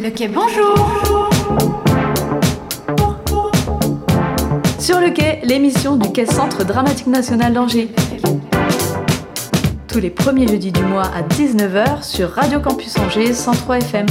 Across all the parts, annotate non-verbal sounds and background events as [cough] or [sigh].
Le quai, bonjour Sur le quai, l'émission du Quai Centre Dramatique National d'Angers. Tous les premiers jeudis du mois à 19h sur Radio Campus Angers 103 FM.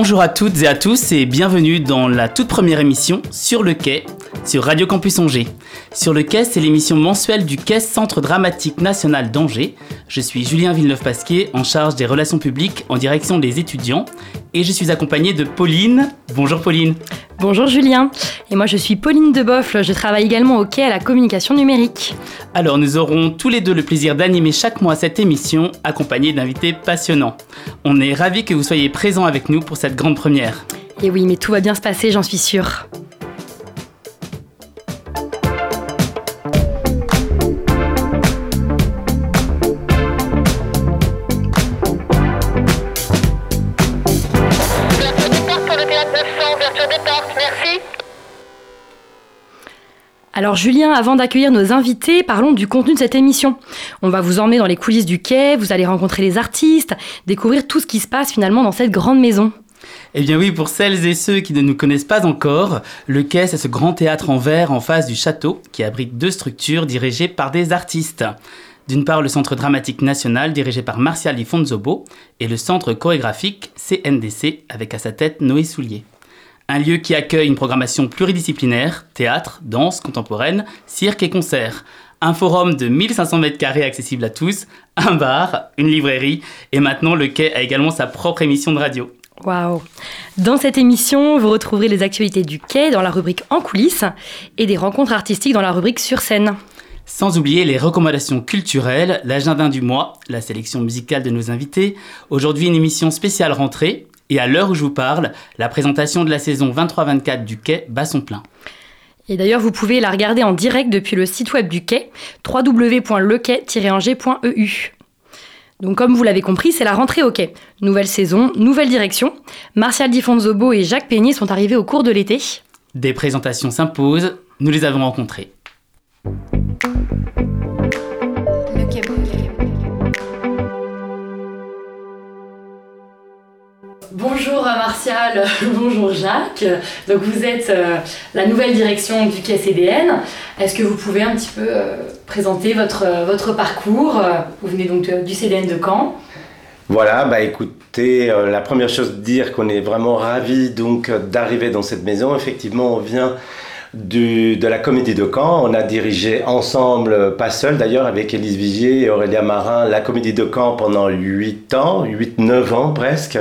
Bonjour à toutes et à tous et bienvenue dans la toute première émission Sur le quai sur Radio Campus Angers. Sur le quai, c'est l'émission mensuelle du Quai Centre Dramatique National d'Angers. Je suis Julien Villeneuve-Pasquier, en charge des relations publiques en direction des étudiants. Et je suis accompagné de Pauline. Bonjour Pauline. Bonjour Julien. Et moi je suis Pauline Deboffle, je travaille également au quai à la communication numérique. Alors nous aurons tous les deux le plaisir d'animer chaque mois cette émission, accompagnée d'invités passionnants. On est ravis que vous soyez présents avec nous pour cette grande première. Et oui, mais tout va bien se passer, j'en suis sûre. Alors Julien, avant d'accueillir nos invités, parlons du contenu de cette émission. On va vous emmener dans les coulisses du quai, vous allez rencontrer les artistes, découvrir tout ce qui se passe finalement dans cette grande maison. Eh bien oui, pour celles et ceux qui ne nous connaissent pas encore, le quai c'est ce grand théâtre en verre en face du château qui abrite deux structures dirigées par des artistes. D'une part, le Centre dramatique national dirigé par Martial Di et le Centre chorégraphique CNDC avec à sa tête Noé Soulier un lieu qui accueille une programmation pluridisciplinaire, théâtre, danse contemporaine, cirque et concerts. Un forum de 1500 mètres carrés accessible à tous, un bar, une librairie, et maintenant le quai a également sa propre émission de radio. Waouh Dans cette émission, vous retrouverez les actualités du quai dans la rubrique En coulisses et des rencontres artistiques dans la rubrique Sur scène. Sans oublier les recommandations culturelles, l'agenda du mois, la sélection musicale de nos invités. Aujourd'hui, une émission spéciale rentrée et à l'heure où je vous parle, la présentation de la saison 23-24 du Quai bat son plein. Et d'ailleurs, vous pouvez la regarder en direct depuis le site web du Quai, www.lequai-angers.eu. Donc comme vous l'avez compris, c'est la rentrée au Quai. Nouvelle saison, nouvelle direction. Martial Di Fonzobo et Jacques Peignet sont arrivés au cours de l'été. Des présentations s'imposent, nous les avons rencontrés. Bonjour Martial, [laughs] bonjour Jacques. Donc vous êtes euh, la nouvelle direction du CDN. Est-ce que vous pouvez un petit peu euh, présenter votre, euh, votre parcours? Vous venez donc du CDN de Caen. Voilà, bah écoutez, la première chose de dire qu'on est vraiment ravis donc d'arriver dans cette maison. Effectivement, on vient de la Comédie de Caen. On a dirigé ensemble, pas seul d'ailleurs, avec Élise Vigier et Aurélia Marin, la Comédie de Caen pendant 8 ans, 8-9 ans presque.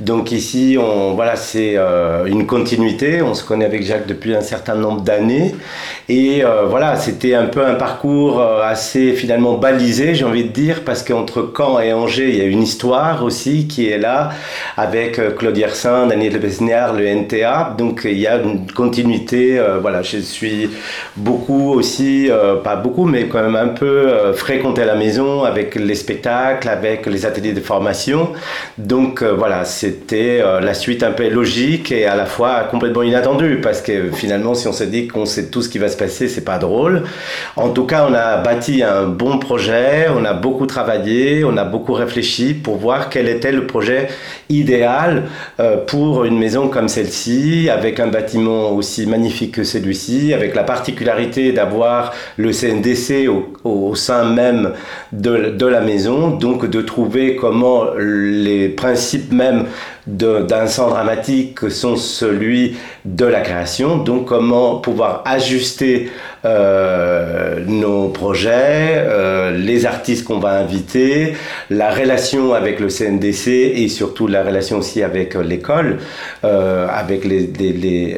Donc ici, on, voilà, c'est euh, une continuité. On se connaît avec Jacques depuis un certain nombre d'années. Et euh, voilà, c'était un peu un parcours euh, assez finalement balisé, j'ai envie de dire, parce qu'entre Caen et Angers, il y a une histoire aussi qui est là, avec Claude Yersin, Daniel Besniard, le NTA. Donc il y a une continuité voilà, je suis beaucoup aussi, euh, pas beaucoup, mais quand même un peu euh, fréquenté à la maison avec les spectacles, avec les ateliers de formation. Donc euh, voilà, c'était la suite un peu logique et à la fois complètement inattendue parce que finalement, si on se dit qu'on sait tout ce qui va se passer, c'est pas drôle. En tout cas, on a bâti un bon projet, on a beaucoup travaillé, on a beaucoup réfléchi pour voir quel était le projet idéal pour une maison comme celle-ci, avec un bâtiment aussi magnifique que celui-ci, avec la particularité d'avoir le CNDC au, sein même de, de, la maison, donc de trouver comment les principes même d'un centre dramatique sont celui de la création, donc comment pouvoir ajuster euh, nos projets, euh, les artistes qu'on va inviter, la relation avec le CNDC et surtout la relation aussi avec l'école, euh, avec les, les, les,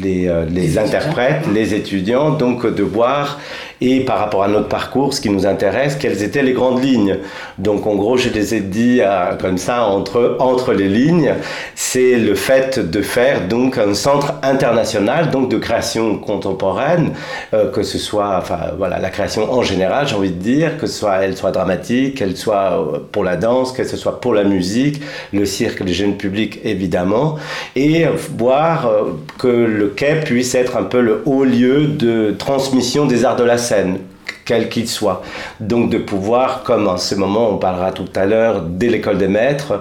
les, les interprètes, les étudiants, donc de voir et par rapport à notre parcours, ce qui nous intéresse, quelles étaient les grandes lignes. Donc en gros, je les ai dit comme ça entre, entre les lignes, c'est le fait de faire donc un centre international donc de création contemporaine, euh, que ce soit enfin voilà la création en général, j'ai envie de dire, que ce soit elle soit dramatique, qu'elle soit euh, pour la danse, que ce soit pour la musique, le cirque, les jeunes publics évidemment, et voir euh, que le quai puisse être un peu le haut lieu de transmission des arts de la scène quel qu'il soit. Donc de pouvoir, comme en ce moment on parlera tout à l'heure, dès l'école des maîtres,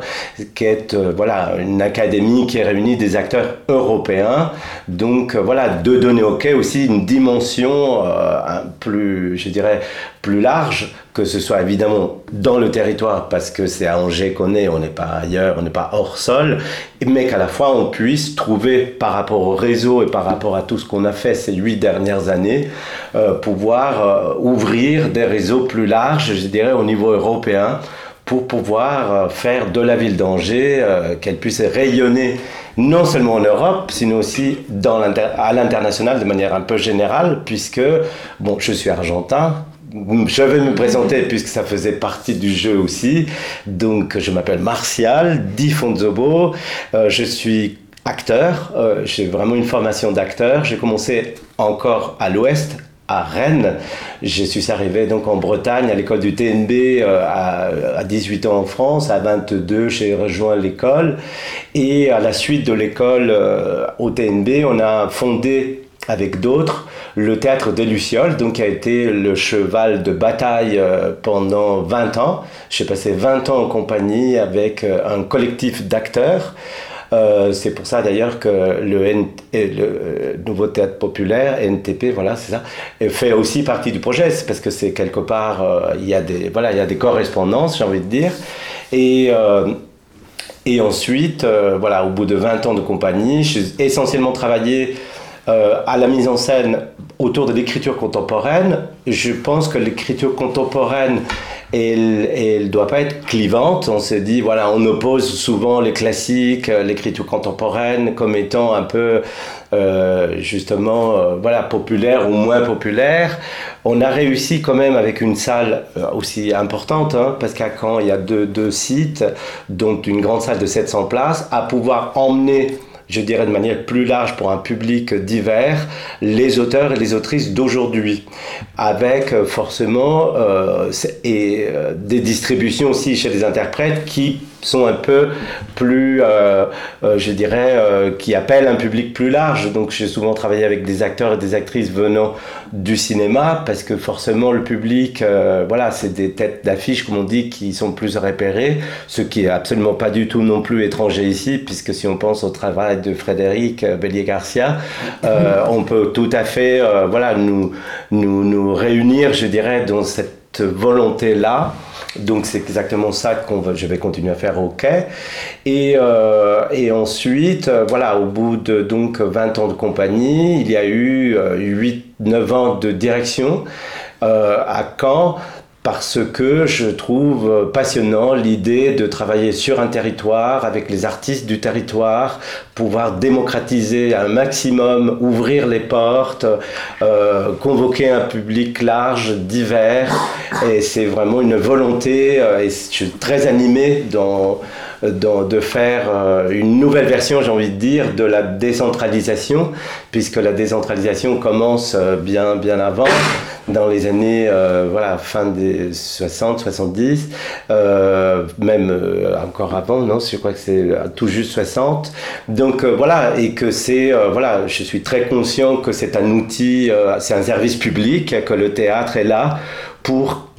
qui est euh, voilà, une académie qui réunit des acteurs européens, donc euh, voilà, de donner au quai aussi une dimension euh, plus, je dirais, plus large, que ce soit évidemment dans le territoire, parce que c'est à Angers qu'on est, on n'est pas ailleurs, on n'est pas hors sol, mais qu'à la fois on puisse trouver par rapport au réseau et par rapport à tout ce qu'on a fait ces huit dernières années, euh, pouvoir euh, ouvrir des réseaux plus larges, je dirais au niveau européen, pour pouvoir euh, faire de la ville d'Angers, qu'elle puisse rayonner non seulement en Europe, sinon aussi à l'international de manière un peu générale, puisque, bon, je suis argentin, je vais me présenter puisque ça faisait partie du jeu aussi. Donc, je m'appelle Martial Di Fonzobo. Euh, je suis acteur. Euh, j'ai vraiment une formation d'acteur. J'ai commencé encore à l'ouest, à Rennes. Je suis arrivé donc en Bretagne à l'école du TNB euh, à, à, 18 ans en France. À 22, j'ai rejoint l'école. Et à la suite de l'école au TNB, on a fondé avec d'autres le théâtre des Lucioles, donc qui a été le cheval de bataille euh, pendant 20 ans. J'ai passé 20 ans en compagnie avec euh, un collectif d'acteurs. Euh, c'est pour ça d'ailleurs que le, Nouveau Théâtre Populaire, NTP, voilà, c'est ça, fait aussi partie du projet. C'est parce que c'est quelque part, il y a des, voilà, il y a des correspondances, j'ai envie de dire. Et, et ensuite, voilà, au bout de 20 ans de compagnie, j'ai essentiellement travaillé euh, à la mise en scène autour de l'écriture contemporaine, je pense que l'écriture contemporaine, elle ne doit pas être clivante. On se dit, voilà, on oppose souvent les classiques, euh, l'écriture contemporaine comme étant un peu, euh, justement, voilà, populaire ou moins populaire. On a réussi quand même avec une salle aussi importante, hein, parce qu'à Caen, il y a deux, deux sites, dont une grande salle de 700 places, à pouvoir emmener je dirais de manière plus large pour un public divers, les auteurs et les autrices d'aujourd'hui, avec euh, forcément euh, et, euh, des distributions aussi chez les interprètes qui sont un peu plus, euh, euh, je dirais, euh, qui appellent un public plus large. Donc j'ai souvent travaillé avec des acteurs et des actrices venant du cinéma, parce que forcément le public, voilà, c'est des têtes d'affiche, comme on dit, qui sont plus repérées, ce qui est absolument pas du tout non plus étranger ici, puisque si on pense au travail de Frédéric Bellier-Garcia, [laughs] on peut tout à fait, voilà, nous, nous, nous réunir, je dirais, dans cette volonté-là donc c'est exactement ça que je vais continuer à faire au quai. Et, euh, ensuite, euh, voilà, au bout de donc 20 ans de compagnie, il y a eu 8-9 euh, ans de direction à Caen parce que je trouve passionnant l'idée de travailler sur un territoire avec les artistes du territoire, pouvoir démocratiser un maximum, ouvrir les portes, euh, convoquer un public large, divers. Et c'est vraiment une volonté, euh, et je suis très animé dans, de faire euh, une nouvelle version, j'ai envie de dire, de la décentralisation, puisque la décentralisation commence euh, bien, bien avant, dans les années, euh, voilà, fin des 60, 70, même encore avant, non, je crois que c'est tout juste 60. Donc voilà, et que c'est, voilà, je suis très conscient que c'est un outil, c'est un service public, que le théâtre est là pour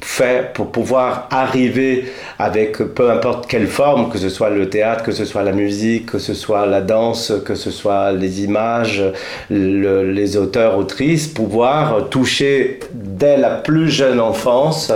pour pouvoir arriver avec peu importe quelle forme, que ce soit le théâtre, que ce soit la musique, que ce soit la danse, que ce soit les images, les auteurs, autrices, pouvoir toucher dès la plus jeune enfance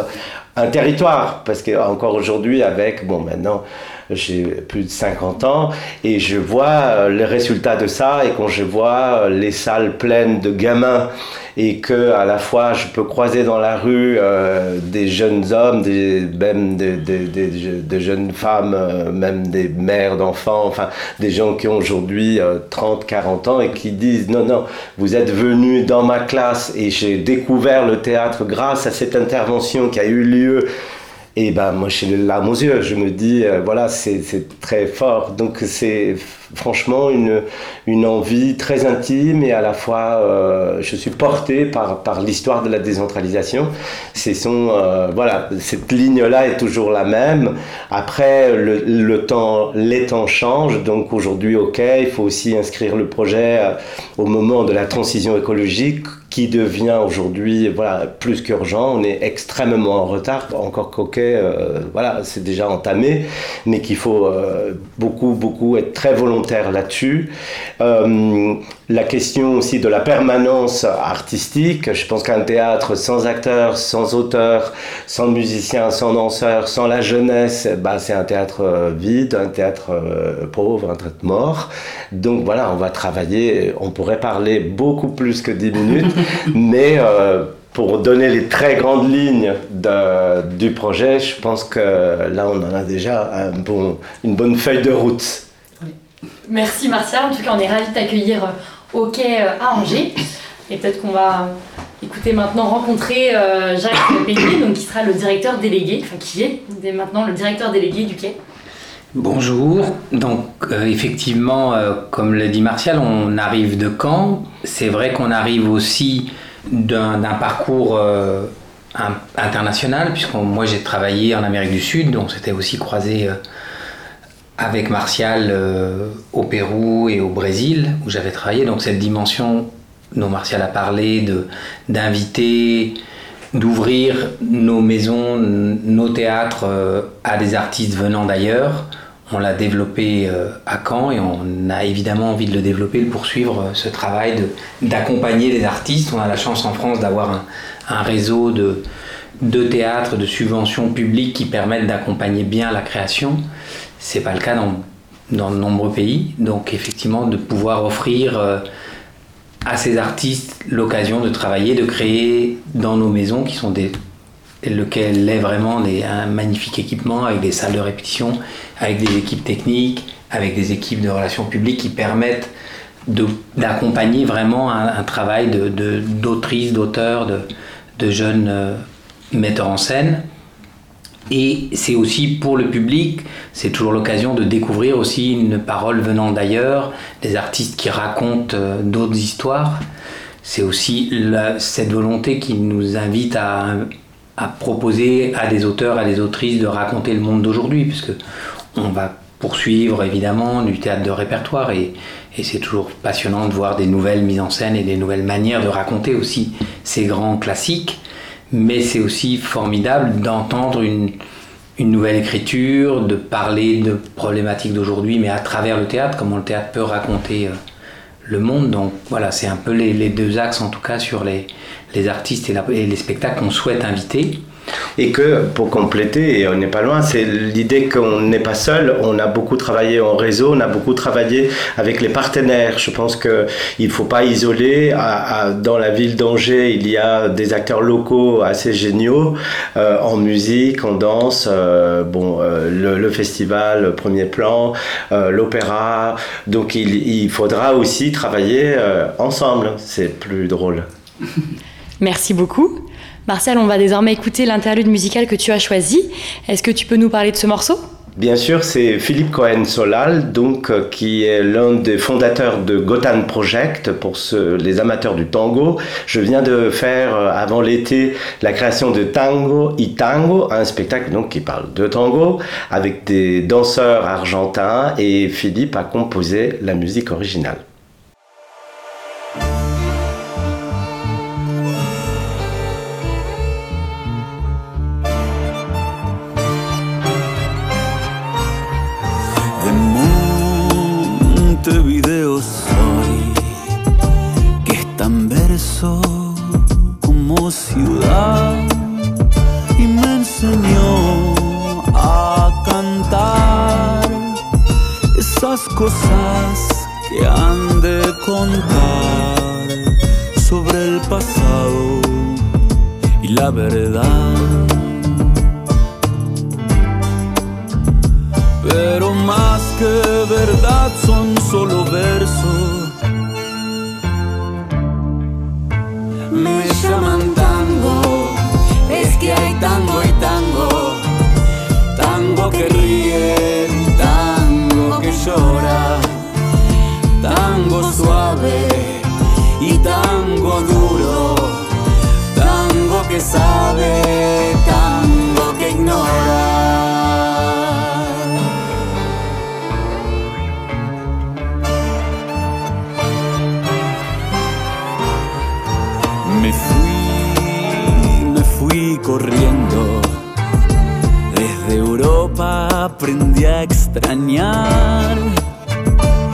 un territoire, parce que encore aujourd'hui, avec, bon, maintenant, j'ai plus de 50 ans et je vois euh, les résultats de ça et quand je vois euh, les salles pleines de gamins et que à la fois je peux croiser dans la rue euh, des jeunes hommes, des, même des, des, des, jeunes femmes, même des mères d'enfants, enfin des gens qui ont aujourd'hui 30, 40 ans et qui disent non, non, vous êtes venus dans ma classe et j'ai découvert le théâtre grâce à cette intervention qui a eu lieu et ben moi j'ai les larmes aux yeux, je me dis euh, voilà c'est très fort. Donc c'est franchement une, une envie très intime et à la fois euh, je suis porté par, par l'histoire de la décentralisation. C'est son euh, voilà cette ligne là est toujours la même. Après le, le temps les temps changent donc aujourd'hui ok il faut aussi inscrire le projet au moment de la transition écologique qui devient aujourd'hui voilà, plus qu'urgent. On est extrêmement en retard, encore coquet, euh, voilà, c'est déjà entamé, mais qu'il faut euh, beaucoup, beaucoup être très volontaire là-dessus. Euh, la question aussi de la permanence artistique, je pense qu'un théâtre sans acteurs, sans auteurs, sans musiciens, sans danseurs, sans la jeunesse, bah, c'est un théâtre vide, un théâtre pauvre, un théâtre mort. Donc voilà, on va travailler, on pourrait parler beaucoup plus que 10 minutes. [laughs] Mais euh, pour donner les très grandes lignes du projet, je pense que là, on en a déjà un bon, une bonne feuille de route. Merci Martial. En tout cas, on est ravis de t'accueillir euh, au quai euh, à Angers. Et peut-être qu'on va écouter maintenant rencontrer Jacques donc qui sera le directeur délégué, enfin qui est maintenant le directeur délégué du quai. Bonjour, donc effectivement, comme l'a dit Martial, on arrive de Caen. C'est vrai qu'on arrive aussi d'un parcours euh, international, puisque moi j'ai travaillé en Amérique du Sud, donc c'était aussi croisé euh, avec Martial euh, au Pérou et au Brésil, où j'avais travaillé. Donc cette dimension dont Martial a parlé, d'inviter, d'ouvrir nos maisons, nos théâtres à des artistes venant d'ailleurs, on l'a développé euh, à Caen et on a évidemment envie de le développer, de poursuivre euh, ce travail d'accompagner les artistes. On a la chance en France d'avoir un, réseau de, de théâtres, de subventions publiques qui permettent d'accompagner bien la création. Ce n'est pas le cas dans, de nombreux pays. Donc effectivement, de pouvoir offrir euh, à ces artistes l'occasion de travailler, de créer dans nos maisons qui sont des lequel est vraiment un magnifique équipement avec des salles de répétition, avec des équipes techniques, avec des équipes de relations publiques qui permettent d'accompagner vraiment un, travail d'autrice, d'auteur, de, de, jeunes euh, metteurs en scène. Et c'est aussi pour le public, c'est toujours l'occasion de découvrir aussi une parole venant d'ailleurs, des artistes qui racontent euh, d'autres histoires. C'est aussi cette volonté qui nous invite à proposer à des auteurs, à des autrices de raconter le monde d'aujourd'hui, puisque on va poursuivre évidemment du théâtre de répertoire et c'est toujours passionnant de voir des nouvelles mises en scène et des nouvelles manières de raconter aussi ces grands classiques, mais c'est aussi formidable d'entendre une, nouvelle écriture, de parler de problématiques d'aujourd'hui, mais à travers le théâtre, comment le théâtre peut raconter euh, le monde. Donc voilà, c'est un peu les, deux axes en tout cas sur les, les artistes et, les spectacles qu'on souhaite inviter. Et que, pour compléter, et on n'est pas loin, c'est l'idée qu'on n'est pas seul, on a beaucoup travaillé en réseau, on a beaucoup travaillé avec les partenaires. Je pense qu'il ne faut pas isoler. dans la ville d'Angers, il y a des acteurs locaux assez géniaux, euh, en musique, en danse, euh, bon, euh, le, festival Premier Plan, l'opéra. Donc il, faudra aussi travailler ensemble, c'est plus drôle. [laughs] Merci beaucoup. Marcel, on va désormais écouter l'interlude musical que tu as choisi. Est-ce que tu peux nous parler de ce morceau? Bien sûr, c'est Philippe Cohen Solal, donc euh, qui est l'un des fondateurs de Gotan Project pour les amateurs du tango. Je viens de faire euh, avant l'été la création de Tango y Tango, un spectacle donc qui parle de tango avec des danseurs argentins et Philippe a composé la musique originale.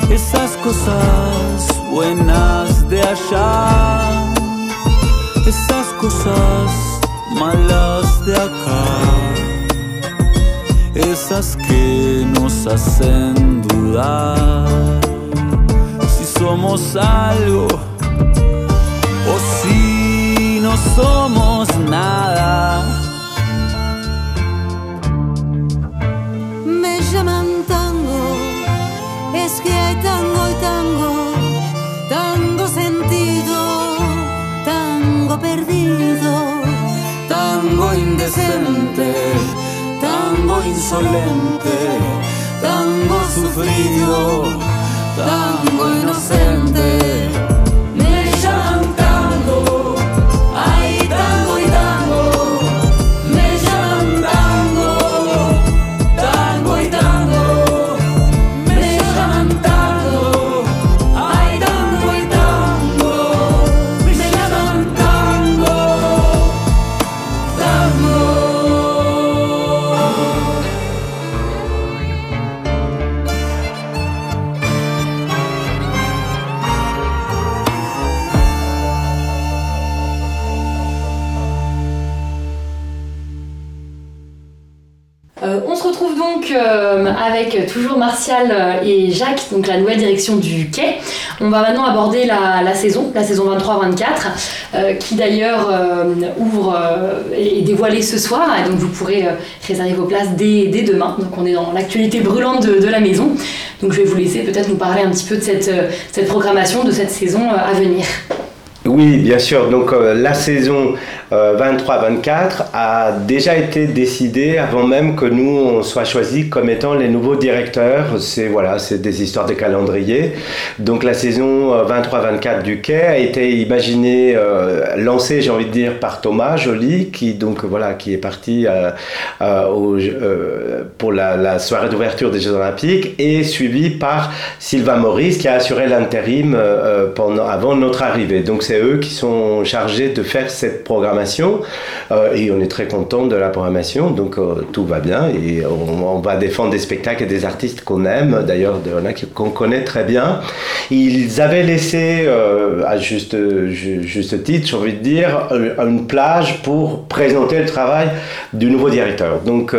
Esas cosas buenas de allá, esas cosas malas de acá, esas que nos hacen dudar si somos algo o si no somos nada. Tango insolente, tango sufrido, tango inocente. Toujours Martial euh, et Jacques, donc la nouvelle direction du quai. On va maintenant aborder la, saison, la saison 23-24, euh, qui d'ailleurs euh, ouvre et dévoilée ce soir. Donc vous pourrez réserver vos places dès, demain. Donc on est dans l'actualité brûlante de, la maison. Donc je vais vous laisser peut-être nous parler un petit peu de cette, programmation, de cette saison à venir. Oui, bien sûr. Donc la saison 23-24 a déjà été décidée avant même que nous on soit choisis comme étant les nouveaux directeurs. C'est voilà, c'est des histoires de calendrier. Donc la saison euh, 23-24 du Quai a été imaginée, euh, lancée, j'ai envie de dire, par Thomas Joly, qui donc voilà, qui est parti euh, euh, euh, pour la, soirée d'ouverture des Jeux Olympiques et suivi par Sylvain Maurice qui a assuré l'intérim euh, euh, pendant avant notre arrivée. Donc c'est eux qui sont chargés de faire cette programmation euh, et on est très content de la programmation. Donc euh, tout va bien et on, va défendre des spectacles et des artistes qu'on aime. D'ailleurs, qu'on connaît très bien. Ils avaient laissé euh, à juste, ju- juste titre, j'ai envie de dire, une plage pour présenter le travail du nouveau directeur. Donc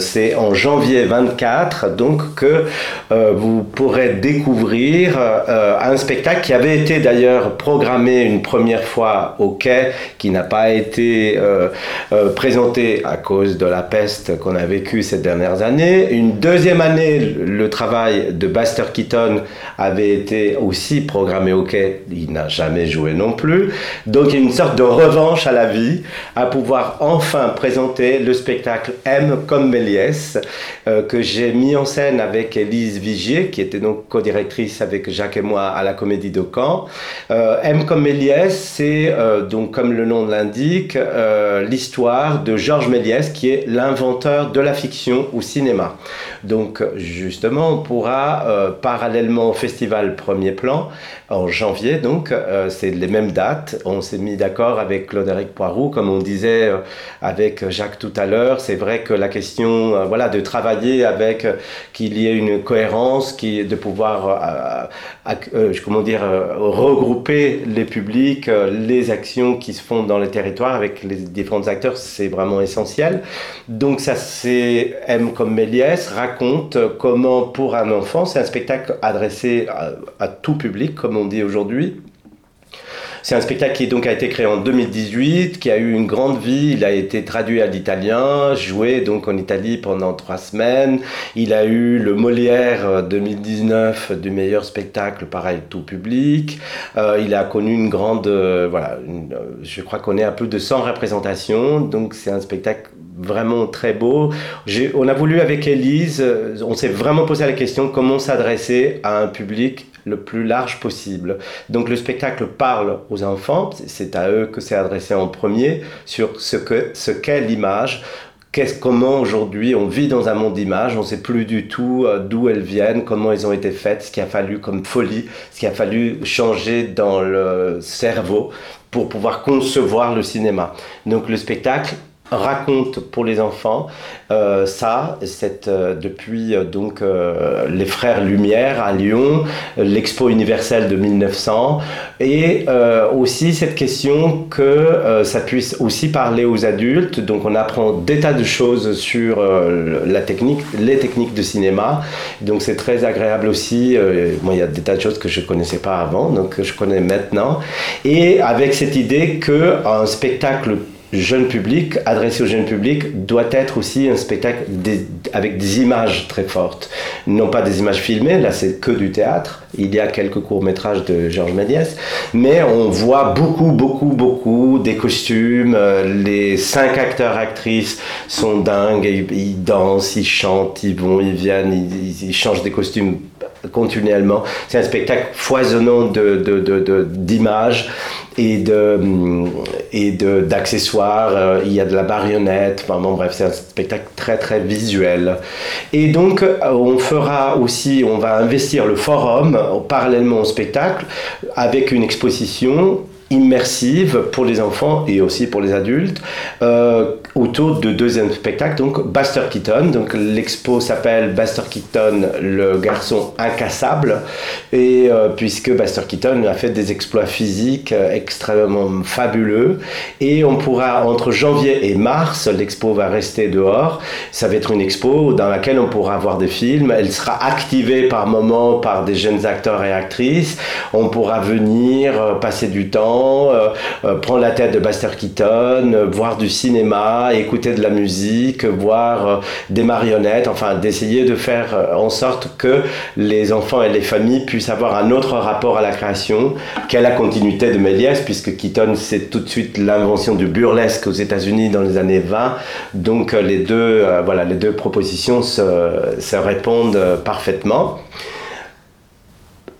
c'est en janvier 24 donc que vous pourrez découvrir un spectacle qui avait été d'ailleurs programmé une première fois au quai, qui n'a pas été euh, euh, présenté à cause de la peste qu'on a vécue ces dernières années. Une deuxième année, le travail de Buster Keaton avait été aussi programmé au quai. Il n'a jamais joué non plus. Donc une sorte de revanche à la vie, à pouvoir enfin présenter le spectacle M comme Méliès, euh, que j'ai mis en scène avec Élise Vigier, qui était donc co-directrice avec Jacques et moi à la Comédie de Caen. M comme Méliès, c'est donc comme le nom l'indique, euh, l'histoire de Georges Méliès, qui est l'inventeur de la fiction au cinéma. Donc justement, on pourra, euh, parallèlement au festival Premier Plan, en janvier, donc euh, c'est les mêmes dates. On s'est mis d'accord avec Claude-Éric Poiroux, comme on disait avec Jacques tout à l'heure. C'est vrai que la question, voilà, de travailler avec, qu'il y ait une cohérence, qui, de pouvoir, comment dire, regrouper les publics, les actions qui se font dans les territoires avec les différents acteurs, c'est vraiment essentiel. Donc ça, c'est M comme Méliès raconte comment pour un enfant, c'est un spectacle adressé à tout public, comme on dit aujourd'hui, c'est un spectacle qui donc a été créé en 2018, qui a eu une grande vie. Il a été traduit à l'italien, joué donc en Italie pendant trois semaines. Il a eu le Molière 2019 du meilleur spectacle, pareil, tout public. Euh, il a connu une grande, euh, voilà, euh, je crois qu'on est à plus de 100 représentations. Donc c'est un spectacle vraiment très beau. On a voulu avec Elise, euh, on s'est vraiment posé la question comment s'adresser à un public le plus large possible. Donc le spectacle parle aux enfants, c'est à eux que c'est adressé en premier, sur ce qu'est ce qu'est l'image. Comment aujourd'hui on vit dans un monde d'images, on ne sait plus du tout euh, d'où elles viennent, comment elles ont été faites, ce qu'il a fallu comme folie, ce qu'il a fallu changer dans le cerveau pour pouvoir concevoir le cinéma. Donc le spectacle raconte pour les enfants euh, ça cette, euh, depuis euh, donc les frères Lumière à Lyon, l'expo universelle de 1900 et aussi cette question que ça puisse aussi parler aux adultes. Donc on apprend des tas de choses sur la technique, les techniques de cinéma. Donc c'est très agréable aussi. moi il y a des tas de choses que je connaissais pas avant, donc que je connais maintenant. Et avec cette idée que un spectacle jeune public, adressé au jeune public, doit être aussi un spectacle avec des images très fortes. Non pas des images filmées, là c'est que du théâtre. Il y a quelques courts-métrages de Georges Méliès, mais on voit beaucoup, beaucoup, beaucoup des costumes. Euh, les cinq acteurs, actrices sont dingues, ils, dansent, ils chantent, ils vont, ils viennent, ils, changent des costumes continuellement. C'est un spectacle foisonnant d'images et, de, de, d'accessoires. Euh, il y a de la marionnette. Enfin, bon, bref, c'est un spectacle très, très visuel. Et donc, euh, on fera aussi, on va investir le forum parallèlement au spectacle avec une exposition immersive pour les enfants et aussi pour les adultes euh, autour de deuxième spectacle donc Buster Keaton. Donc l'expo s'appelle Buster Keaton le garçon incassable. Et euh, puisque Buster Keaton a fait des exploits physiques euh, extrêmement fabuleux. Et on pourra entre janvier et mars l'expo va rester dehors. Ça va être une expo dans laquelle on pourra voir des films. Elle sera activée par moment par des jeunes acteurs et actrices. On pourra venir euh, passer du temps prendre la tête de Buster Keaton, voir du cinéma, écouter de la musique, voir euh, des marionnettes, enfin d'essayer de faire euh, en sorte que les enfants et les familles puissent avoir un autre rapport à la création qu'à la continuité de Méliès, puisque Keaton c'est tout de suite l'invention du burlesque aux États-Unis dans les années 20. Donc euh, les deux, voilà, les deux propositions se, répondent parfaitement.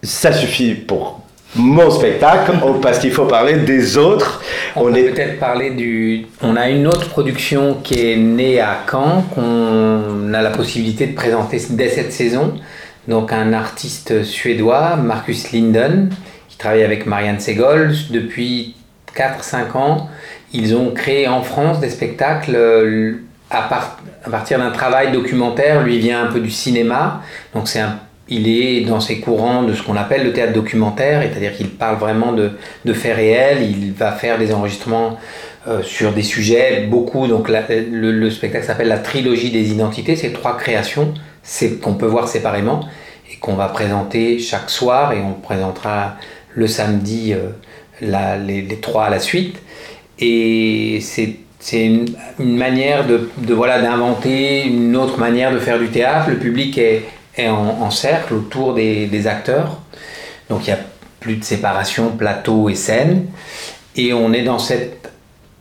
Ça suffit pour mon spectacle, parce qu'il faut parler des autres. On, On peut est peut-être parler du. On a une autre production qui est née à Caen, qu'on a la possibilité de présenter dès cette saison. Donc un artiste suédois, Marcus Linden, qui travaille avec Marianne Segol depuis 4-5 ans. Ils ont créé en France des spectacles euh, à, part- à partir d'un travail documentaire. Lui vient un peu du cinéma, donc c'est un il est dans ses courants de ce qu'on appelle le théâtre documentaire, c'est-à-dire qu'il parle vraiment de, faits réels, il va faire des enregistrements euh, sur des sujets, beaucoup, donc le, le spectacle s'appelle la trilogie des identités, c'est trois créations qu'on peut voir séparément et qu'on va présenter chaque soir et on présentera le samedi euh, les, trois à la suite. Et c'est une, manière de, voilà d'inventer une autre manière de faire du théâtre. Le public est, en, cercle autour des, acteurs. Donc il n'y a plus de séparation plateau et scène. Et on est dans cette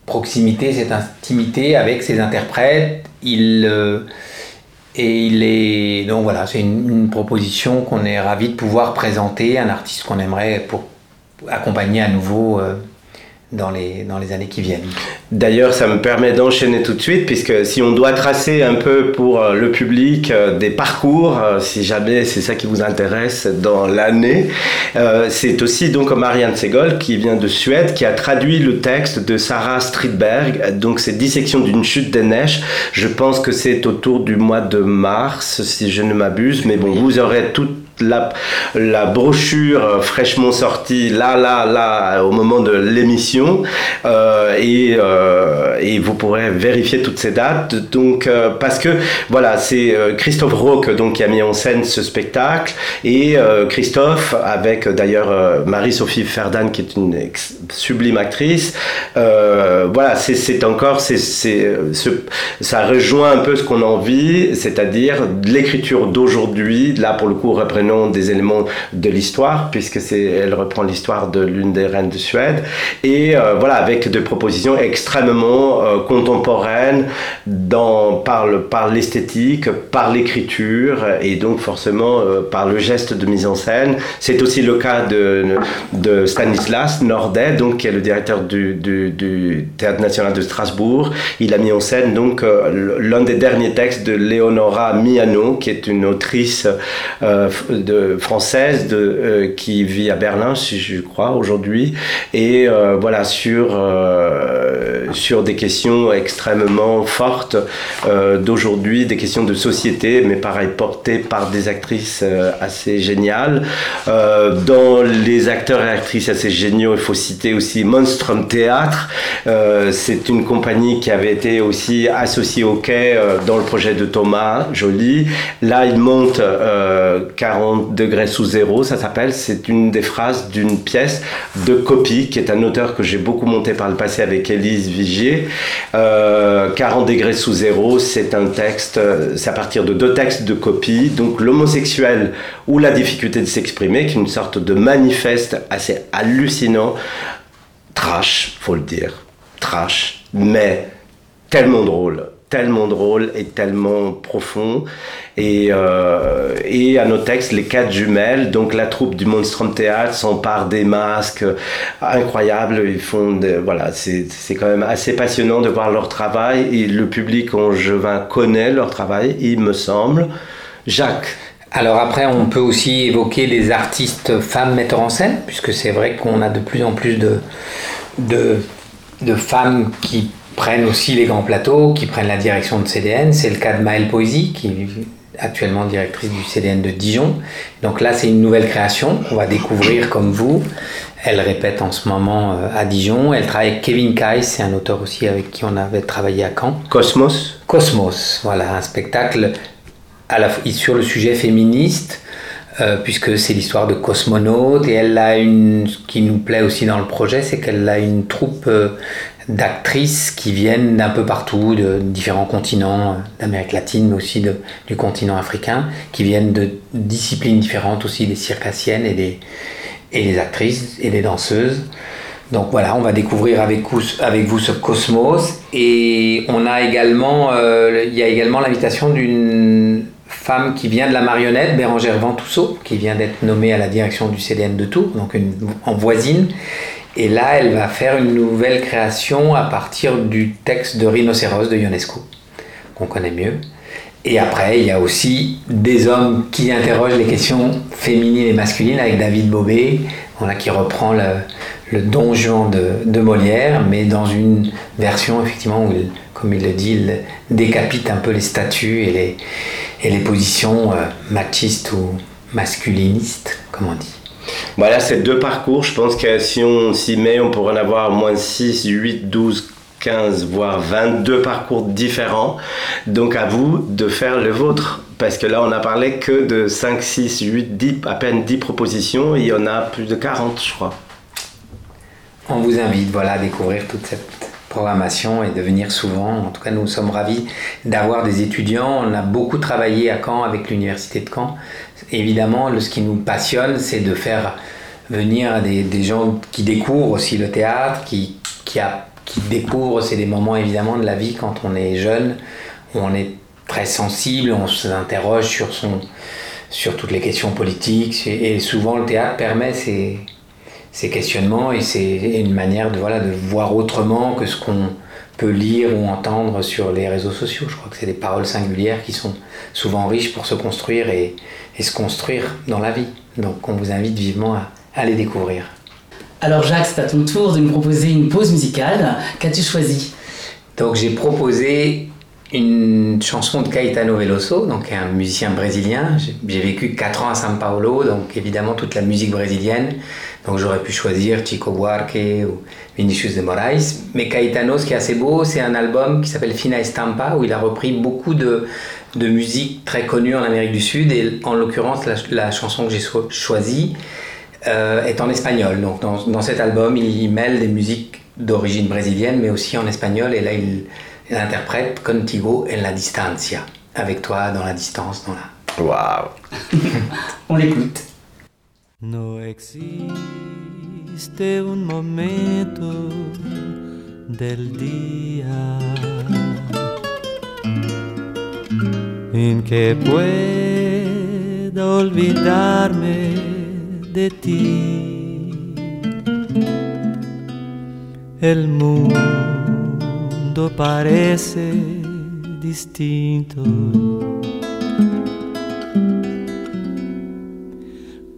proximité, cette intimité avec ses interprètes. Il, euh, et il est. Donc voilà, c'est une, une proposition qu'on est ravi de pouvoir présenter, un artiste qu'on aimerait pour accompagner à nouveau euh, dans, les, dans les années qui viennent. D'ailleurs, ça me permet d'enchaîner tout de suite, puisque si on doit tracer un peu pour euh, le public euh, des parcours, euh, si jamais c'est ça qui vous intéresse dans l'année, euh, c'est aussi donc Marianne Segol qui vient de Suède, qui a traduit le texte de Sarah Stridberg, donc c'est Dissection d'une chute des neiges. Je pense que c'est autour du mois de mars, si je ne m'abuse, mais bon, vous aurez toute la, la brochure fraîchement sortie là, là, là, au moment de l'émission. Éditions et, et, vous pourrez vérifier toutes ces dates. Donc, parce que voilà, c'est Christophe Roque donc, qui a mis en scène ce spectacle. Et Christophe, avec d'ailleurs Marie-Sophie Ferdan qui est une sublime actrice, voilà, c'est encore, c'est, ça rejoint un peu ce qu'on a envie, c'est-à-dire l'écriture d'aujourd'hui, là pour le coup reprenons des éléments de l'histoire, puisque c'est, elle reprend l'histoire de l'une des reines de Suède, et euh, voilà, avec des propositions extrêmement euh, contemporaines dans, par, par l'esthétique, par l'écriture, et donc forcément euh, par le geste de mise en scène. C'est aussi le cas de, de Stanislas Nordet, donc, qui est le directeur du, du, Théâtre national de Strasbourg. Il a mis en scène donc l'un des derniers textes de Leonora Miano, qui est une autrice française euh, qui vit à Berlin, si je crois, aujourd'hui, et euh, voilà, sur, sur des questions extrêmement fortes d'aujourd'hui, des questions de société, mais pareil, portées par des actrices assez géniales. dans les acteurs et actrices assez géniaux, il faut citer aussi Monstrum Théâtre. C'est une compagnie qui avait été aussi associée au quai dans le projet de Thomas Joly. Là, il monte 40 degrés sous zéro, ça s'appelle. C'est une des phrases d'une pièce de copie, qui est un auteur que j'ai beaucoup monté par le passé avec Élise Vigier. 40 euh, degrés sous zéro, c'est un texte, c'est à partir de deux textes de copie. Donc l'homosexuel ou la difficulté de s'exprimer, qui est une sorte de manifeste assez hallucinant. Trash, faut le dire. Trash, mais tellement drôle tellement drôle et tellement profond. Et, euh, et à nos textes, les quatre jumelles, donc la troupe du Monstrum Théâtre s'empare des masques incroyables. Ils font voilà, c'est quand même assez passionnant de voir leur travail et le public en Jevin connaît leur travail, il me semble. Jacques. Alors après, on peut aussi évoquer les artistes femmes metteurs en scène, puisque c'est vrai qu'on a de plus en plus de, de, de femmes qui prennent aussi les grands plateaux, qui prennent la direction de CDN. C'est le cas de Maëlle Poésy, qui est actuellement directrice du CDN de Dijon. Donc là, c'est une nouvelle création qu'on va découvrir comme vous. Elle répète en ce moment euh, à Dijon. Elle travaille avec Kevin Kais, c'est un auteur aussi avec qui on avait travaillé à Caen. Cosmos Cosmos, voilà, un spectacle à la, sur le sujet féministe, euh, puisque c'est l'histoire de cosmonautes. Et elle a une. Ce qui nous plaît aussi dans le projet, c'est qu'elle a une troupe euh, d'actrices qui viennent d'un peu partout, de différents continents, d'Amérique latine, mais aussi du continent africain, qui viennent de disciplines différentes aussi, des circassiennes et des, et des actrices et des danseuses. Donc voilà, on va découvrir avec vous, avec vous ce cosmos. Et on a également, euh, il y a également l'invitation d'une femme qui vient de la marionnette, Bérangère Ventousseau, qui vient d'être nommée à la direction du CDN de Tours, donc en voisine, et là, elle va faire une nouvelle création à partir du texte de Rhinocéros de Ionesco, qu'on connaît mieux. Et après, il y a aussi des hommes qui interrogent les questions féminines et masculines avec David Bobé, qui reprend le, le Don Juan de, Molière, mais dans une version effectivement où, comme il le dit, il décapite un peu les statuts et les, et les positions euh, machistes ou masculinistes, comme on dit. Voilà, c'est deux parcours. Je pense que si on s'y met, on pourrait en avoir moins 6, 8, 12, 15, voire 22 parcours différents. Donc à vous de faire le vôtre. Parce que là, on n'a parlé que de 5, 6, 8, 10, à peine 10 propositions. Il y en a plus de 40, je crois. On vous invite voilà, à découvrir toute cette programmation et de venir souvent. En tout cas, nous sommes ravis d'avoir des étudiants. On a beaucoup travaillé à Caen avec l'Université de Caen évidemment, ce qui nous passionne, c'est de faire venir des, gens qui découvrent aussi le théâtre, qui, qui, découvrent, c'est des moments évidemment de la vie quand on est jeune, où on est très sensible, on s'interroge sur, sur toutes les questions politiques, et souvent le théâtre permet ces, ces questionnements, et c'est une manière de, voilà, de voir autrement que ce qu'on peut lire ou entendre sur les réseaux sociaux. Je crois que c'est des paroles singulières qui sont souvent riches pour se construire et, et se construire dans la vie. Donc on vous invite vivement à, à les découvrir. Alors Jacques, c'est à ton tour de nous proposer une pause musicale. Qu'as-tu choisi? Donc j'ai proposé une chanson de Caetano Veloso, donc un musicien brésilien. J'ai- vécu 4 ans à São Paulo, donc évidemment toute la musique brésilienne. Donc j'aurais pu choisir Chico Buarque ou Vinicius de Moraes. Mais Caetano, ce qui est assez beau, c'est un album qui s'appelle Fina Estampa, où il a repris beaucoup de, de musique très connue en Amérique du Sud. Et en l'occurrence, la, chanson que j'ai cho- choisie euh, est en espagnol. Donc dans, dans cet album, il, il mêle des musiques d'origine brésilienne, mais aussi en espagnol. Et là, il, il interprète Contigo en la distancia, avec toi dans la distance, dans la... Waouh [laughs] On l'écoute. No existe un momento del día en que pueda olvidarme de ti. El mundo parece distinto.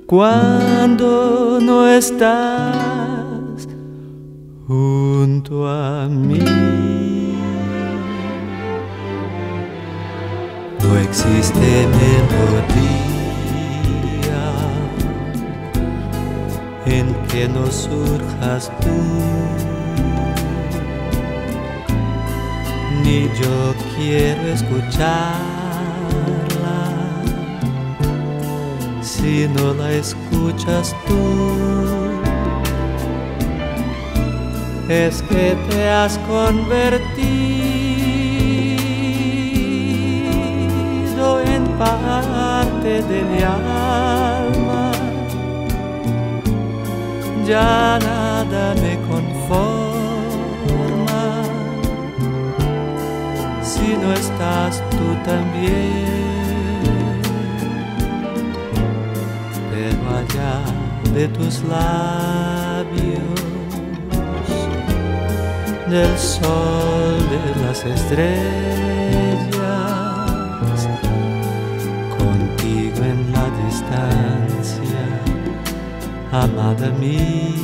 cuando no estás junto a mí. No existe melodía en que no surjas tú, ni yo quiero escucharla si no la escuchas tú. Es que te has convertido en parte de mi alma. Ya nada me conforma no estás tú también pero allá de tus labios, del sol de las estrellas, contigo en la distancia, amada mía,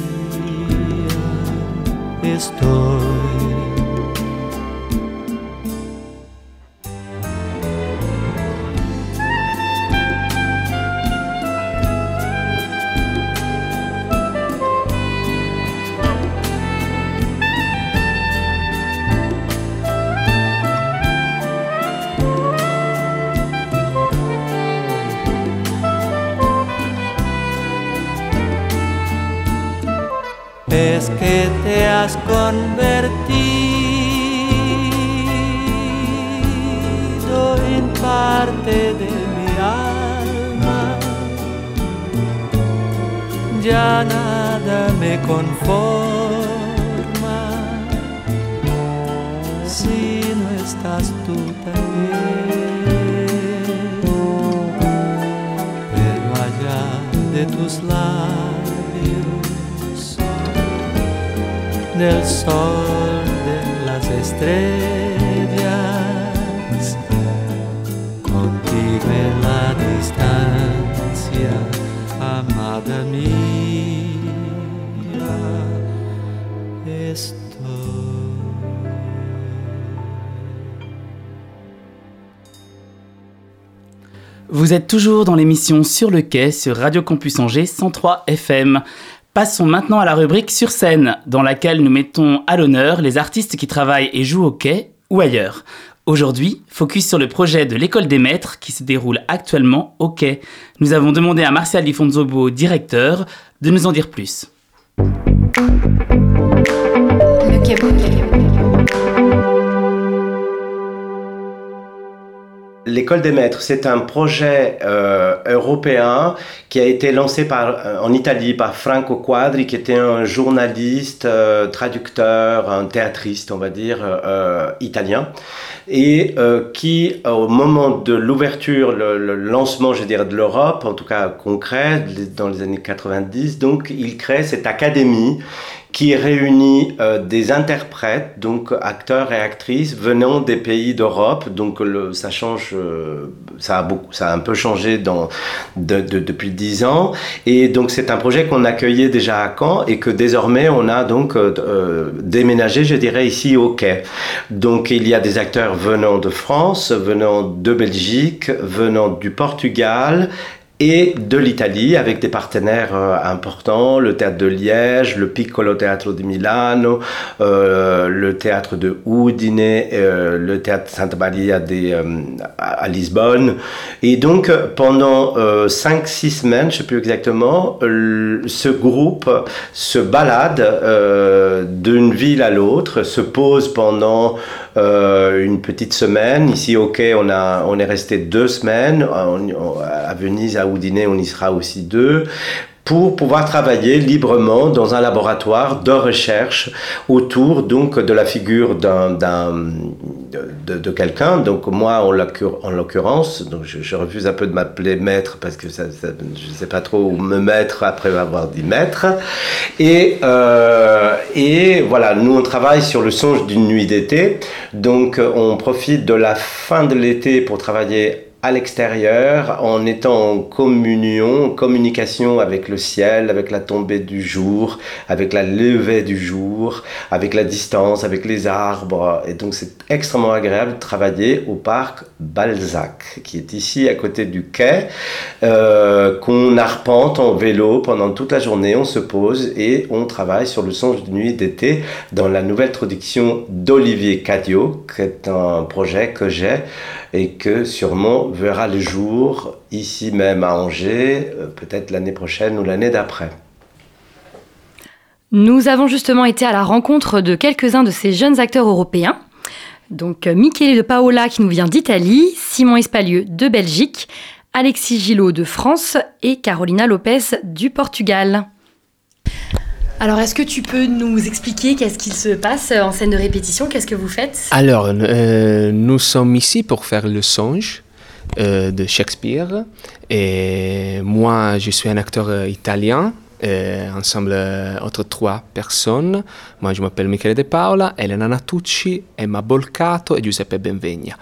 estoy. Ya nada me conforma si no estás tú también. Pero allá de tus labios del sol de las estrellas, contigo en la distancia, amada mía, Vous êtes toujours dans l'émission Sur le quai sur Radio Campus Angers 103 FM. Passons maintenant à la rubrique Sur scène, dans laquelle nous mettons à l'honneur les artistes qui travaillent et jouent au quai ou ailleurs. Aujourd'hui, focus sur le projet de l'école des maîtres qui se déroule actuellement au quai. Nous avons demandé à Martial Di Fonzobo, directeur, de nous en dire plus. Le quai L'école des maîtres, c'est un projet euh, européen qui a été lancé euh, en Italie par Franco Quadri, qui était un journaliste, euh, traducteur, un théâtriste, on va dire, italien, et qui, au moment de l'ouverture, le, le lancement, je dirais, de l'Europe, en tout cas concret, dans les années 90, donc il crée cette académie qui réunit euh, des interprètes, donc acteurs et actrices venant des pays d'Europe. Donc ça change, euh, ça a beaucoup, ça a un peu changé depuis dix ans. Et donc c'est un projet qu'on accueillait déjà à Caen et que désormais on a donc euh, déménagé, je dirais ici au Quai. Donc il y a des acteurs venant de France, venant de Belgique, venant du Portugal et de l'Italie avec des partenaires euh, importants, le théâtre de Liège, le Piccolo Teatro di Milano, euh, le théâtre de Udine, euh, le théâtre Santa Maria à Lisbonne. Et donc pendant 5-6 semaines, je ne sais plus exactement, ce groupe se balade d'une ville à l'autre, se pose pendant une petite semaine. Ici, ok, on, a, on est resté deux semaines à Venise, à Udine, on y sera aussi deux pour pouvoir travailler librement dans un laboratoire de recherche autour donc de la figure d'un, de, de, quelqu'un. Donc moi, en l'occurrence, donc je, refuse un peu de m'appeler maître parce que je ne sais pas trop où me mettre après avoir dit maître. Et, euh, et voilà, nous on travaille sur le songe d'une nuit d'été. Donc on profite de la fin de l'été pour travailler à l'extérieur en étant en communion, en communication avec le ciel, avec la tombée du jour, avec la levée du jour, avec la distance, avec les arbres. Et donc c'est extrêmement agréable de travailler au parc Balzac, qui est ici à côté du quai, euh, qu'on arpente en vélo pendant toute la journée. On se pose et on travaille sur le songe de nuit d'été dans la nouvelle traduction d'Olivier Cadio, qui est un projet que j'ai et que sûrement verra le jour ici même à Angers, euh, peut-être l'année prochaine ou l'année d'après. Nous avons justement été à la rencontre de quelques-uns de ces jeunes acteurs européens. Donc euh, Michele de Paola qui nous vient d'Italie, Simon Espalieu de Belgique, Alexis Gillot de France et Carolina Lopez du Portugal. Alors, est-ce que tu peux nous expliquer qu'est-ce qu'il se passe en scène de répétition? Qu'est-ce que vous faites? Alors, euh, nous sommes ici pour faire le songe euh, de Shakespeare. Et moi, je suis un acteur euh, italien. ensemble entre trois personnes. Moi, je m'appelle Michele De Paola, Elena Natucci, Emma Bolcato et Giuseppe Benvegna.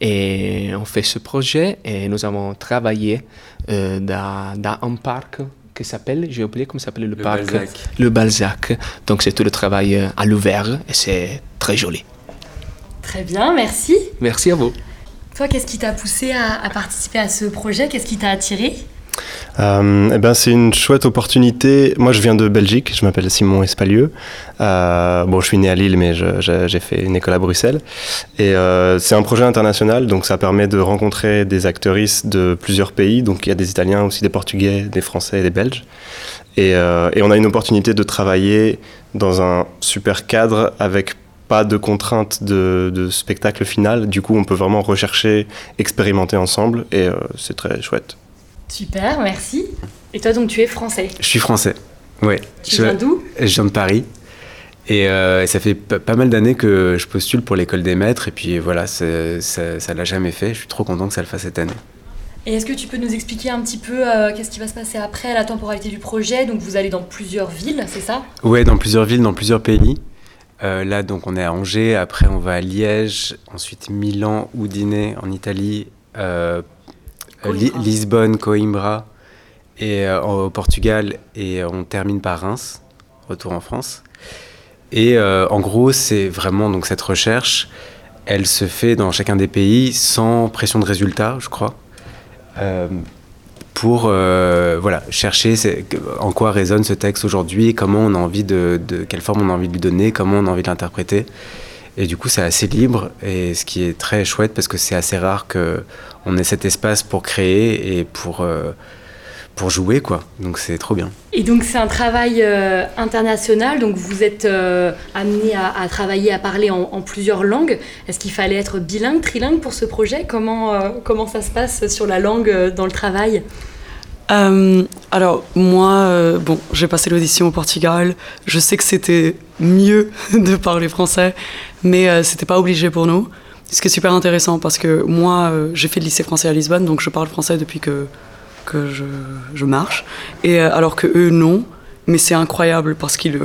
Et on fait ce projet et nous avons travaillé dans, dans un parc qui s'appelle, j'ai oublié comment s'appelle le, le, parc. Balzac. Le Balzac. Donc c'est tout le travail euh, à l'ouvert et c'est très joli. Très bien, merci. Merci à vous. Toi, qu'est-ce qui t'a poussé à, à, participer à ce projet? Qu'est-ce qui t'a attiré? Euh, eh ben, c'est une chouette opportunité. Moi, je viens de Belgique, je m'appelle Simon Espalieu. Euh, bon, je suis né à Lille, mais j'ai fait une école à Bruxelles. Et euh, c'est un projet international, donc ça permet de rencontrer des actrices de plusieurs pays. Donc il y a des Italiens, aussi des Portugais, des Français et des Belges. Et, euh, et on a une opportunité de travailler dans un super cadre avec pas de contraintes de, spectacle final. Du coup, on peut vraiment rechercher, expérimenter ensemble, et c'est très chouette. Super, merci. Et toi, donc, tu es français Je suis français, oui. Tu viens d'où Je viens de Paris. Et, euh, ça fait pas mal d'années que je postule pour l'école des maîtres. Et puis voilà, ça ne l'a jamais fait. Je suis trop content que ça le fasse cette année. Et est-ce que tu peux nous expliquer un petit peu euh, qu'est-ce qui va se passer après la temporalité du projet? Donc vous allez dans plusieurs villes, c'est ça? Oui, dans plusieurs villes, dans plusieurs pays. Euh, là, donc on est à Angers, après on va à Liège, ensuite Milan, Udine en Italie, euh, Lisbonne, Coimbra. Et euh, au Portugal. Et on termine par Reims, retour en France. Et euh, en gros, c'est vraiment donc cette recherche, elle se fait dans chacun des pays sans pression de résultat, je crois, euh, pour voilà chercher en quoi résonne ce texte aujourd'hui, comment on a envie de, de, quelle forme on a envie de lui donner, comment on a envie de l'interpréter. Et du coup, c'est assez libre, et ce qui est très chouette parce que c'est assez rare qu'on ait cet espace pour créer et pour, euh, pour jouer, quoi. Donc c'est trop bien. Et donc c'est un travail euh, international, donc vous êtes euh, amené à, travailler, à parler en, en plusieurs langues. Est-ce qu'il fallait être bilingue, trilingue pour ce projet? Comment, comment ça se passe sur la langue dans le travail? Euh, alors moi, euh, bon, j'ai passé l'audition au Portugal. Je sais que c'était mieux [laughs] de parler français, mais euh, c'était pas obligé pour nous. Ce qui est super intéressant parce que moi, euh, j'ai fait le lycée français à Lisbonne, donc je parle français depuis que je, marche. Et alors que eux non, mais c'est incroyable parce qu'ils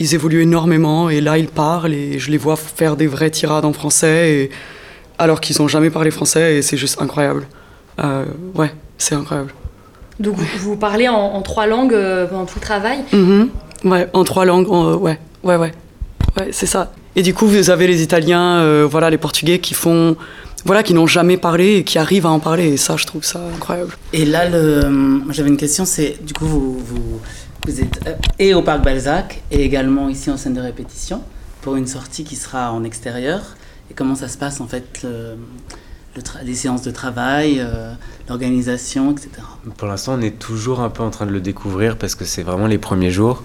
ils évoluent énormément et là ils parlent et je les vois faire des vraies tirades en français alors qu'ils n'ont jamais parlé français et c'est juste incroyable. Ouais, c'est incroyable. Donc vous, parlez en, en trois langues euh, pendant tout le travail Mhm. Ouais, en trois langues, en- ouais, ouais, ouais, ouais, c'est ça. Et du coup, vous avez les Italiens, euh, voilà, les Portugais qui font, voilà, qui n'ont jamais parlé et qui arrivent à en parler. Et ça, je trouve ça incroyable. Et là, le, j'avais une question, c'est du coup, vous, vous, vous êtes euh, et au Parc Balzac et également ici en scène de répétition pour une sortie qui sera en extérieur. Et comment ça se passe en fait, le, les séances de travail, euh, l'organisation, etc. Pour l'instant, on est toujours un peu en train de le découvrir parce que c'est vraiment les premiers jours.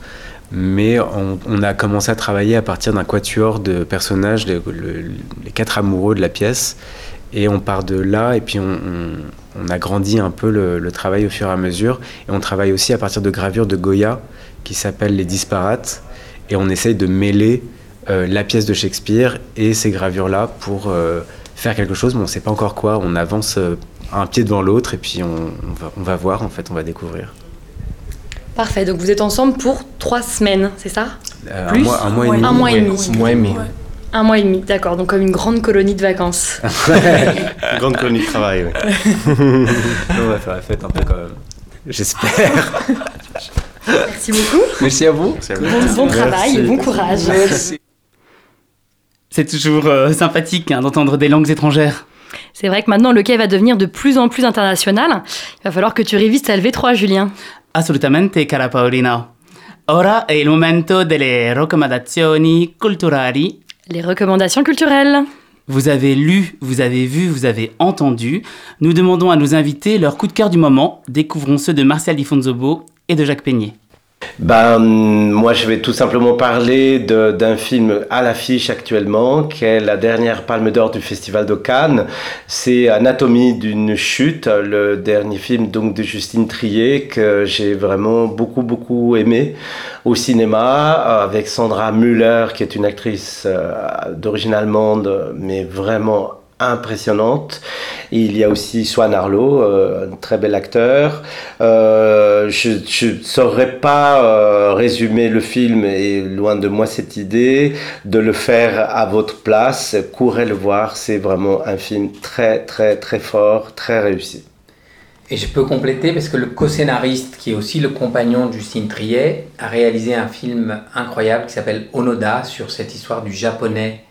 Mais on, a commencé à travailler à partir d'un quatuor de personnages, les, le- les quatre amoureux de la pièce. Et on part de là et puis on, on, on agrandit un peu le, le travail au fur et à mesure. Et on travaille aussi à partir de gravures de Goya qui s'appellent Les Disparates. Et on essaye de mêler euh, la pièce de Shakespeare et ces gravures-là pour euh, faire quelque chose, mais on ne sait pas encore quoi. On avance euh, un pied devant l'autre et puis on, on va, on va voir, en fait, on va découvrir. Parfait, donc vous êtes ensemble pour trois semaines, c'est ça? Euh, un Plus mois- un mois et demi, Un mois et ouais. demi. Un mois et demi. Un mois et demi, d'accord, donc comme une grande colonie de vacances. [laughs] Une grande colonie de travail, oui. [laughs] on va faire la fête un peu quand même. J'espère. Merci beaucoup. Merci à vous. Bon, bon travail et bon courage. C'est toujours euh, sympathique hein, d'entendre des langues étrangères. C'est vrai que maintenant le quai va devenir de plus en plus international. Il va falloir que tu révises ta LV3, Julien. Assolutamente, cara Paolina. Ora è il momento delle raccomandazioni culturali. Les recommandations culturelles. Vous avez lu, vous avez vu, vous avez entendu. Nous demandons à nos invités leur coup de cœur du moment. Découvrons ceux de Martial Di Fonzobo et de Jacques Peignet. Ben, moi, je vais tout simplement parler d'un film à l'affiche actuellement, qui est la dernière Palme d'Or du Festival de Cannes. C'est Anatomie d'une chute, le dernier film donc de Justine Trier que j'ai vraiment beaucoup beaucoup aimé au cinéma avec Sandra Müller, qui est une actrice euh, d'origine allemande, mais vraiment impressionnante. Il y a aussi Swan Arlo, euh, un très bel acteur. Euh, je ne saurais pas euh, résumer le film, et loin de moi cette idée, de le faire à votre place. Courez le voir, c'est vraiment un film très très très fort, très réussi. Et je peux compléter parce que le co-scénariste, qui est aussi le compagnon de Justine a réalisé un film incroyable qui s'appelle Onoda sur cette histoire du japonais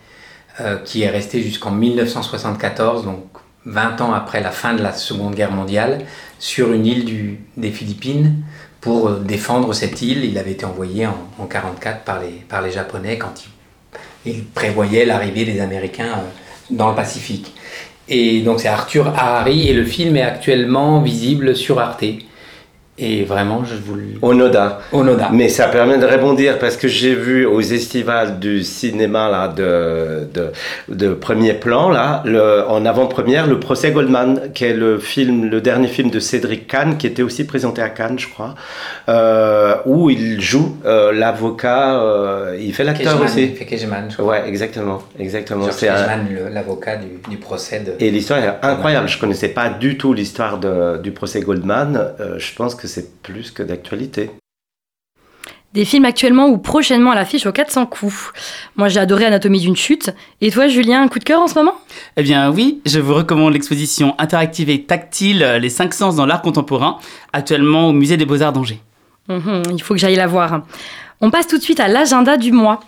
qui est resté jusqu'en 1974, donc 20 ans après la fin de la Seconde Guerre mondiale, sur une île des Philippines pour euh, défendre cette île. Il avait été envoyé en 1944 par les, par les Japonais quand ils, ils prévoyaient l'arrivée des Américains euh, dans le Pacifique. Et donc c'est Arthur Harari et le film est actuellement visible sur Arte. Et vraiment, je vous le... Onoda. Onoda. Mais ça permet de rebondir parce que j'ai vu aux estivales du cinéma là, de, de, de premier plan, là, le, en avant-première, le procès Goldman, qui est le, film, le dernier film de Cédric Kahn, qui était aussi présenté à Cannes, je crois, euh, où il joue euh, l'avocat, euh, il fait l'acteur aussi. il fait Kejman, je crois. Ouais, exactement. exactement. C'est un- l'avocat du, du procès de... Et l'histoire est incroyable. Je connaissais pas du tout l'histoire du procès Goldman. Je pense que c'est plus que d'actualité. Des films actuellement ou prochainement à l'affiche aux 400 coups. Moi j'ai adoré Anatomie d'une chute. Et toi Julien, un coup de cœur en ce moment? Eh bien oui, je vous recommande l'exposition interactive et tactile euh, Les cinq sens dans l'art contemporain, actuellement au musée des beaux-arts d'Angers. Mhm, il faut que j'aille la voir. On passe tout de suite à l'agenda du mois.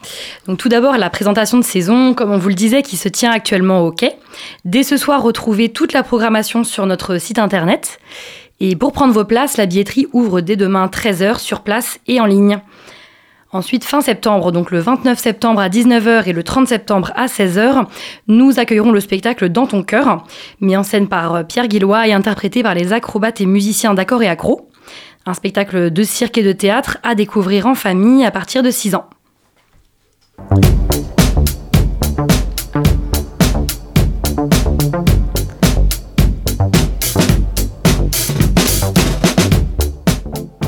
Donc tout d'abord la présentation de saison, comme on vous le disait, qui se tient actuellement au quai. Dès ce soir, retrouvez toute la programmation sur notre site internet. Et pour prendre vos places, la billetterie ouvre dès demain 13h sur place et en ligne. Ensuite, fin septembre, donc le 29 septembre à 19h et le 30 septembre à 16h, nous accueillerons le spectacle Dans ton cœur, mis en scène par euh, Pierre Guillois et interprété par les acrobates et musiciens d'accord et accro. Un spectacle de cirque et de théâtre à découvrir en famille à partir de 6 ans.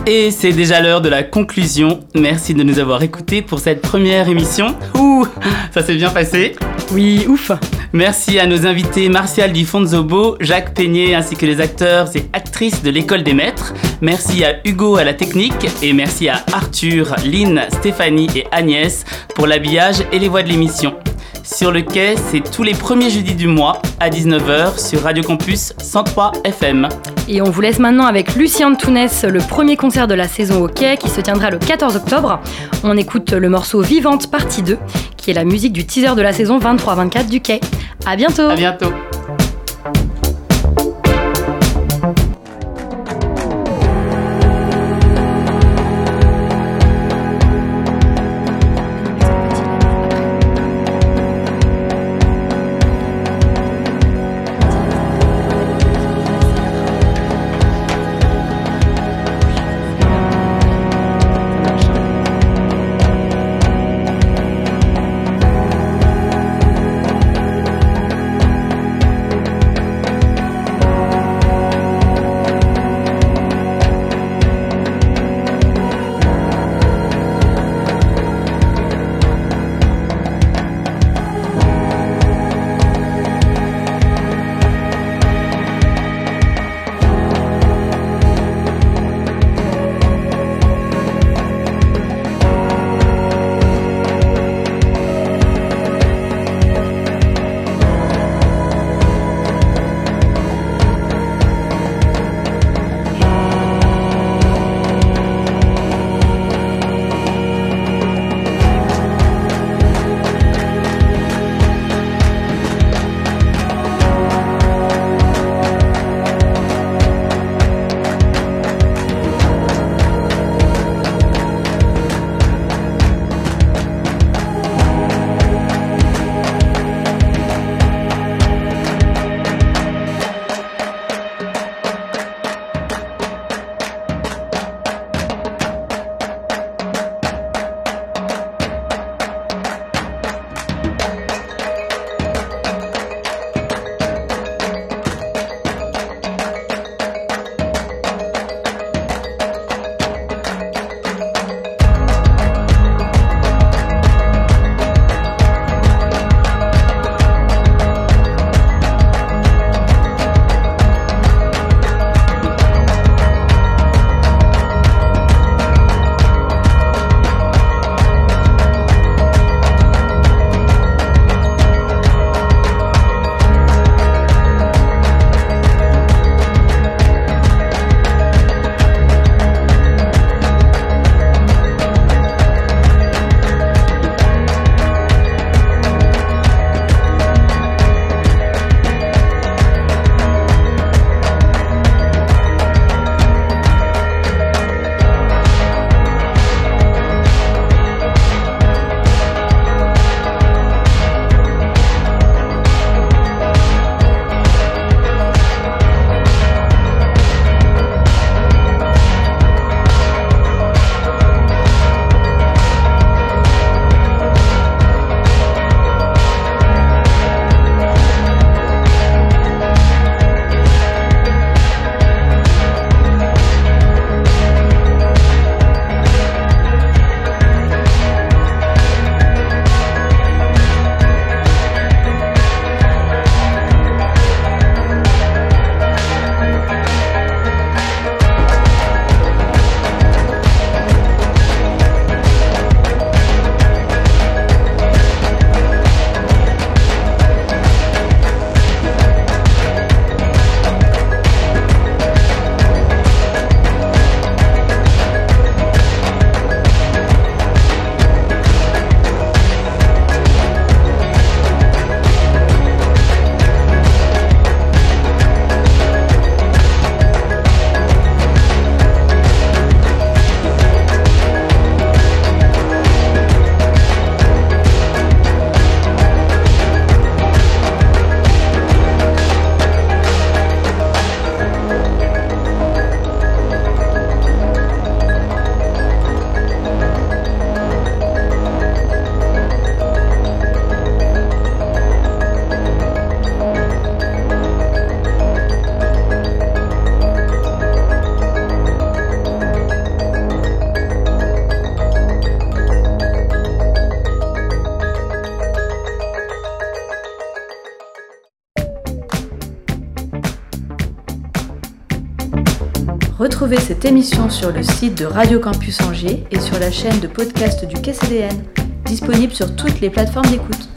Et c'est déjà l'heure de la conclusion. Merci de nous avoir écoutés pour cette première émission. Ouh, ça s'est bien passé. Oui, ouf. Merci à nos invités Martial Di Fonzobo, Jacques Peignet ainsi que les acteurs et actrices de l'école des maîtres. Merci à Hugo à la technique et merci à Arthur, Lynn, Stéphanie et Agnès pour l'habillage et les voix de l'émission. Sur le quai, c'est tous les premiers jeudis du mois à 19h sur Radio Campus 103 FM. Et on vous laisse maintenant avec Lucien Tounès, le premier concert de la saison au quai qui se tiendra le 14 octobre. On écoute le morceau Vivante partie 2, qui est la musique du teaser de la saison 23-24 du quai. À bientôt. À bientôt. Cette émission sur le site de Radio Campus Angers et sur la chaîne de podcast du KCDN, disponible sur toutes les plateformes d'écoute.